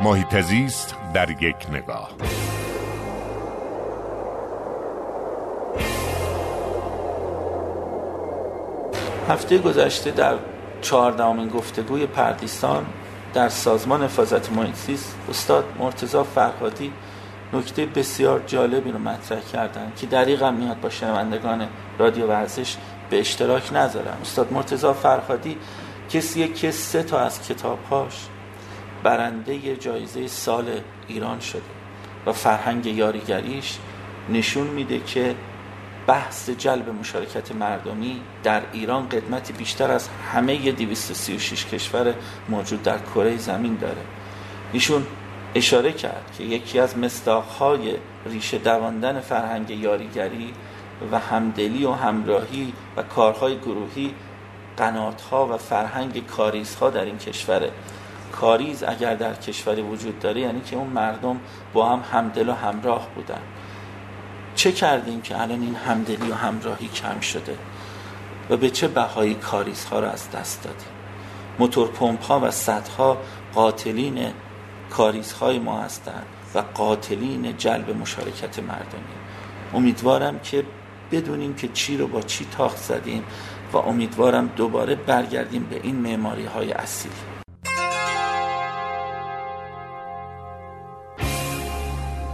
محیط زیست در یک نگاه. هفته گذشته در چهاردهمین گفتگوی پردیستان در سازمان حفاظت محیط استاد مرتضی فرهادی نکته بسیار جالبی رو مطرح کردن که دریغ میاد با شنوندگان رادیو ورزش به اشتراک نذارم استاد مرتضی فرهادی کسیه که سه تا از کتابهاش برنده جایزه سال ایران شده و فرهنگ یاریگریش نشون میده که بحث جلب مشارکت مردمی در ایران قدمتی بیشتر از همه 236 کشور موجود در کره زمین داره. ایشون اشاره کرد که یکی از مصداقهای ریشه دواندن فرهنگ یاریگری و همدلی و همراهی و کارهای گروهی قناتها و فرهنگ کاریزها در این کشوره. کاریز اگر در کشوری وجود داره یعنی که اون مردم با هم همدل و همراه بودن. چه کردیم که الان این همدلی و همراهی کم شده؟ و به چه بهایی کاریزها رو از دست دادیم موتور پمپ ها و صدها قاتلین کاریزهای ما هستند و قاتلین جلب مشارکت مردمی. امیدوارم که بدونیم که چی رو با چی تاخت زدیم و امیدوارم دوباره برگردیم به این معماری های اصیل.